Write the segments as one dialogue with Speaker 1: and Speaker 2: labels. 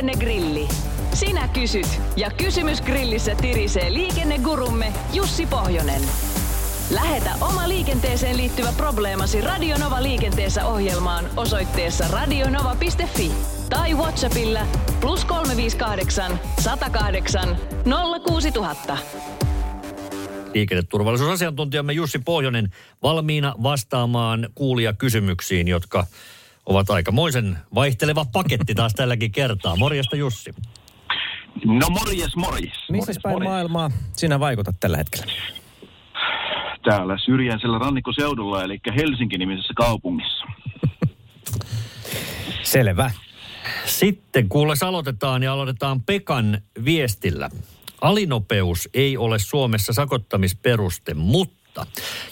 Speaker 1: Liikennegrilli. Sinä kysyt ja kysymys grillissä tirisee liikennegurumme Jussi Pohjonen. Lähetä oma liikenteeseen liittyvä probleemasi Radionova liikenteessä ohjelmaan osoitteessa radionova.fi tai Whatsappilla plus 358 108 06000.
Speaker 2: Liikenneturvallisuusasiantuntijamme Jussi Pohjonen valmiina vastaamaan kuulia kysymyksiin, jotka ovat aikamoisen vaihteleva paketti taas tälläkin kertaa. Morjesta Jussi.
Speaker 3: No morjes, morjes.
Speaker 4: Missä päin
Speaker 3: morjes.
Speaker 4: maailmaa sinä vaikutat tällä hetkellä?
Speaker 3: Täällä syrjäisellä rannikkoseudulla, eli Helsinki-nimisessä kaupungissa.
Speaker 4: Selvä.
Speaker 2: Sitten kuules aloitetaan ja aloitetaan Pekan viestillä. Alinopeus ei ole Suomessa sakottamisperuste, mutta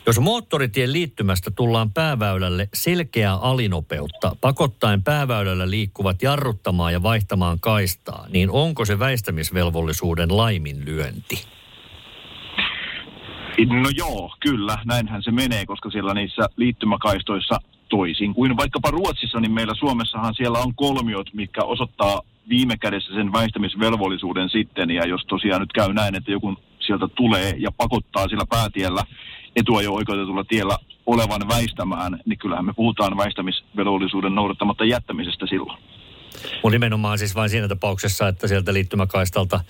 Speaker 2: jos moottoritien liittymästä tullaan pääväylälle selkeää alinopeutta, pakottaen pääväylällä liikkuvat jarruttamaan ja vaihtamaan kaistaa, niin onko se väistämisvelvollisuuden laiminlyönti?
Speaker 3: No joo, kyllä, näinhän se menee, koska siellä niissä liittymäkaistoissa toisin kuin vaikkapa Ruotsissa, niin meillä Suomessahan siellä on kolmiot, mikä osoittaa viime kädessä sen väistämisvelvollisuuden sitten. Ja jos tosiaan nyt käy näin, että joku sieltä tulee ja pakottaa sillä päätiellä etuajo oikeutetulla tiellä olevan väistämään, niin kyllähän me puhutaan väistämisvelvollisuuden noudattamatta jättämisestä silloin.
Speaker 2: Mun nimenomaan siis vain siinä tapauksessa, että sieltä liittymäkaistalta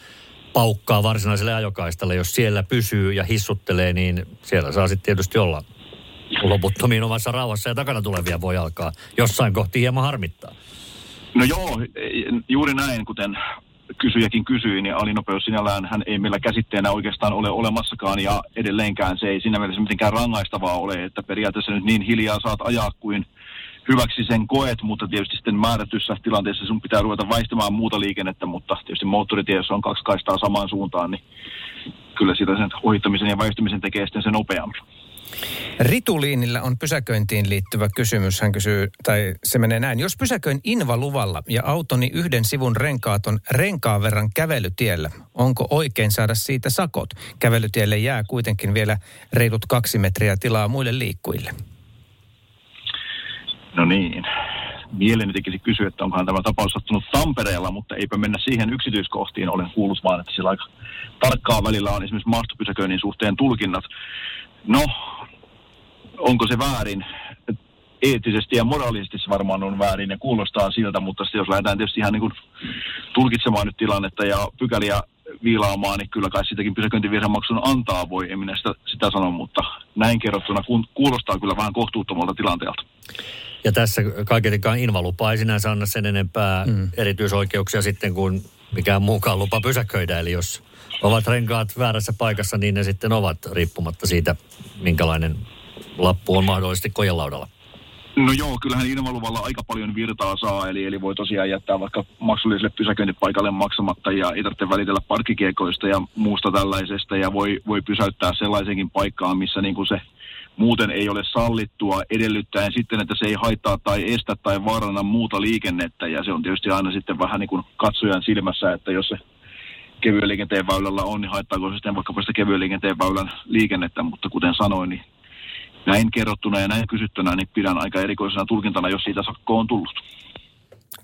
Speaker 2: paukkaa varsinaiselle ajokaistalle. Jos siellä pysyy ja hissuttelee, niin siellä saa sitten tietysti olla loputtomiin omassa rauhassa ja takana tulevia voi alkaa jossain kohti hieman harmittaa.
Speaker 3: No joo, juuri näin, kuten kysyjäkin kysyi, niin alinopeus sinällään hän ei meillä käsitteenä oikeastaan ole olemassakaan ja edelleenkään se ei siinä mielessä mitenkään rangaistavaa ole, että periaatteessa nyt niin hiljaa saat ajaa kuin hyväksi sen koet, mutta tietysti sitten määrätyssä tilanteessa sun pitää ruveta väistämään muuta liikennettä, mutta tietysti moottoritie, jos on kaksi kaistaa samaan suuntaan, niin kyllä sitä sen ohittamisen ja väistymisen tekee sitten se nopeammin.
Speaker 4: Rituliinillä on pysäköintiin liittyvä kysymys. Hän kysyy, tai se menee näin. Jos pysäköin Invaluvalla ja autoni yhden sivun renkaat on renkaan verran kävelytiellä, onko oikein saada siitä sakot? Kävelytielle jää kuitenkin vielä reilut kaksi metriä tilaa muille liikkujille.
Speaker 3: No niin. Mieleni tekisi kysyä, että onkohan tämä tapaus sattunut Tampereella, mutta eipä mennä siihen yksityiskohtiin. Olen kuullut vaan, että sillä aika tarkkaa välillä on esimerkiksi maastopysäköinnin suhteen tulkinnat. No, onko se väärin? Eettisesti ja moraalisesti se varmaan on väärin ja kuulostaa siltä, mutta sitten jos lähdetään tietysti ihan niin kuin tulkitsemaan nyt tilannetta ja pykäliä viilaamaan, niin kyllä kai sitäkin pysäköintivirhemaksun antaa voi, en minä sitä, sitä sano, mutta näin kerrottuna kun, kuulostaa kyllä vähän kohtuuttomalta tilanteelta.
Speaker 2: Ja tässä kaiketikaan invalupa ei sinänsä anna sen enempää mm. erityisoikeuksia sitten kuin mikään muukaan lupa pysäköidä. Eli jos ovat renkaat väärässä paikassa, niin ne sitten ovat riippumatta siitä, minkälainen lappu on mahdollisesti kojelaudalla.
Speaker 3: No joo, kyllähän ilmaluvalla aika paljon virtaa saa, eli, eli voi tosiaan jättää vaikka maksulliselle pysäköintipaikalle maksamatta ja ei tarvitse välitellä parkkikiekoista ja muusta tällaisesta ja voi, voi pysäyttää sellaisenkin paikkaan, missä niin kuin se muuten ei ole sallittua edellyttäen sitten, että se ei haittaa tai estä tai vaaranna muuta liikennettä ja se on tietysti aina sitten vähän niin kuin katsojan silmässä, että jos se kevyen liikenteen väylällä on, niin haittaako se sitten vaikkapa sitä kevyen liikenteen väylän liikennettä, mutta kuten sanoin, niin näin kerrottuna ja näin kysyttynä, niin pidän aika erikoisena tulkintana, jos siitä sakko on tullut.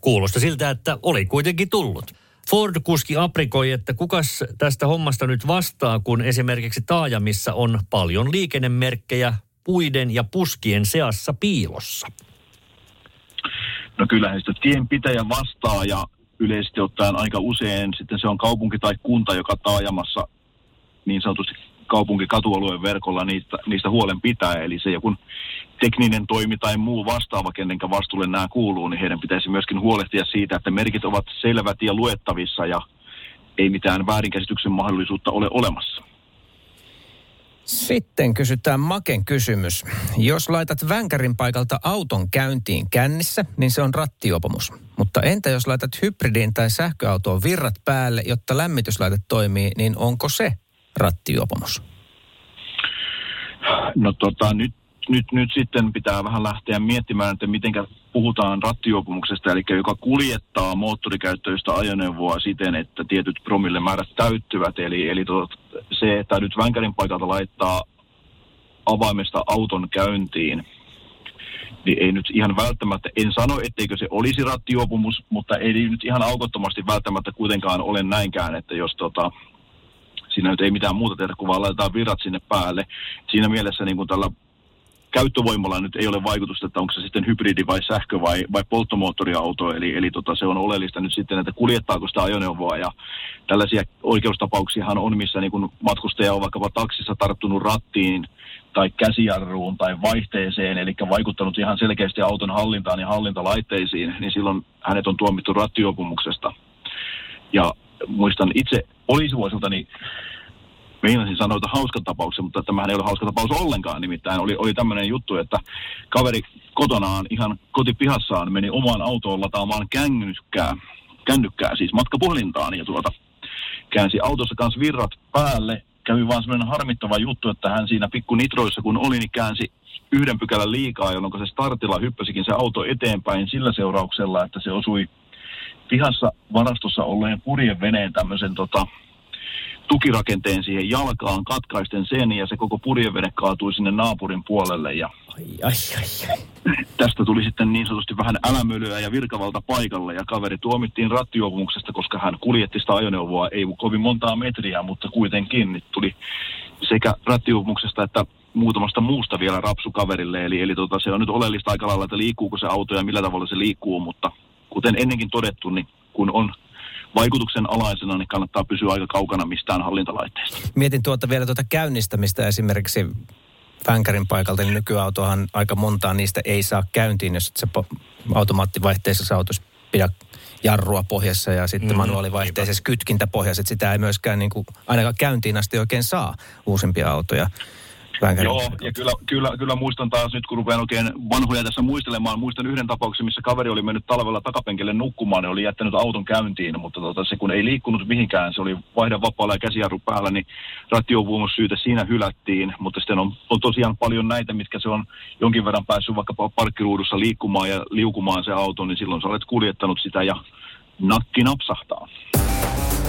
Speaker 2: Kuulosta siltä, että oli kuitenkin tullut. Ford-kuski aprikoi, että kukas tästä hommasta nyt vastaa, kun esimerkiksi taajamissa on paljon liikennemerkkejä puiden ja puskien seassa piilossa.
Speaker 3: No kyllähän sitä tienpitäjä vastaa ja yleisesti ottaen aika usein sitten se on kaupunki tai kunta, joka taajamassa niin sanotusti kaupunkikatualueen verkolla niistä, niistä huolen pitää. Eli se joku tekninen toimi tai muu vastaava, kenenkä vastuulle nämä kuuluu, niin heidän pitäisi myöskin huolehtia siitä, että merkit ovat selvät ja luettavissa ja ei mitään väärinkäsityksen mahdollisuutta ole olemassa.
Speaker 4: Sitten kysytään Maken kysymys. Jos laitat vänkärin paikalta auton käyntiin kännissä, niin se on rattiopomus. Mutta entä jos laitat hybridiin tai sähköautoon virrat päälle, jotta lämmityslaite toimii, niin onko se rattijuopumus?
Speaker 3: No tota, nyt, nyt, nyt sitten pitää vähän lähteä miettimään, että miten puhutaan rattijuopumuksesta, eli joka kuljettaa moottorikäyttöistä ajoneuvoa siten, että tietyt promillemäärät täyttyvät. Eli, eli tot, se, että nyt vänkärin paikalta laittaa avaimesta auton käyntiin, niin ei nyt ihan välttämättä, en sano etteikö se olisi rattijuopumus, mutta ei nyt ihan aukottomasti välttämättä kuitenkaan ole näinkään, että jos tota, siinä nyt ei mitään muuta tehdä, kun vaan laitetaan virrat sinne päälle. Siinä mielessä niin kuin tällä käyttövoimalla nyt ei ole vaikutusta, että onko se sitten hybridi vai sähkö vai, vai polttomoottoriauto, eli, eli tota, se on oleellista nyt sitten, että kuljettaako sitä ajoneuvoa ja tällaisia oikeustapauksiahan on, missä niin kun matkustaja on vaikkapa taksissa tarttunut rattiin tai käsijarruun tai vaihteeseen, eli vaikuttanut ihan selkeästi auton hallintaan ja hallintalaitteisiin, niin silloin hänet on tuomittu rattiopumuksesta. Ja muistan itse poliisivuosiltani meinasin sanoa, että hauska tapauksen, mutta tämähän ei ole hauska tapaus ollenkaan. Nimittäin oli, oli tämmöinen juttu, että kaveri kotonaan ihan kotipihassaan meni omaan autoon lataamaan kännykkää, kännykkää siis matkapuhelintaan ja tuota, käänsi autossa kanssa virrat päälle. Kävi vaan semmoinen harmittava juttu, että hän siinä pikku nitroissa kun oli, niin käänsi yhden pykälän liikaa, jolloin se startilla hyppäsikin se auto eteenpäin sillä seurauksella, että se osui pihassa varastossa olleen purjeveneen tämmöisen tota, tukirakenteen siihen jalkaan, katkaisten sen ja se koko purjevene kaatui sinne naapurin puolelle ja
Speaker 4: ai, ai, ai, ai.
Speaker 3: tästä tuli sitten niin sanotusti vähän älämölyä ja virkavalta paikalle ja kaveri tuomittiin rattijuopumuksesta, koska hän kuljetti sitä ajoneuvoa ei kovin montaa metriä, mutta kuitenkin niin tuli sekä rattijuopumuksesta että muutamasta muusta vielä rapsu kaverille. Eli, eli tota, se on nyt oleellista aika lailla, että liikkuuko se auto ja millä tavalla se liikkuu, mutta kuten ennenkin todettu, niin kun on vaikutuksen alaisena, niin kannattaa pysyä aika kaukana mistään hallintalaitteesta.
Speaker 4: Mietin tuota vielä tuota käynnistämistä esimerkiksi Fänkärin paikalta, niin nykyautohan aika montaa niistä ei saa käyntiin, jos se automaattivaihteisessa autossa pidä jarrua pohjassa ja sitten mm, manuaalivaihteisessa kytkintäpohjassa, että sitä ei myöskään niin kuin, ainakaan käyntiin asti oikein saa uusimpia autoja.
Speaker 3: Joo, ja kyllä, kyllä, kyllä muistan taas nyt, kun rupean oikein vanhoja tässä muistelemaan. Muistan yhden tapauksen, missä kaveri oli mennyt talvella takapenkille nukkumaan ja oli jättänyt auton käyntiin, mutta tota, se kun ei liikkunut mihinkään, se oli vaihdan vapaalla ja käsijarru päällä, niin syytä siinä hylättiin. Mutta sitten on, on tosiaan paljon näitä, mitkä se on jonkin verran päässyt vaikka parkkiruudussa liikkumaan ja liukumaan se auto, niin silloin sä olet kuljettanut sitä ja nakki napsahtaa.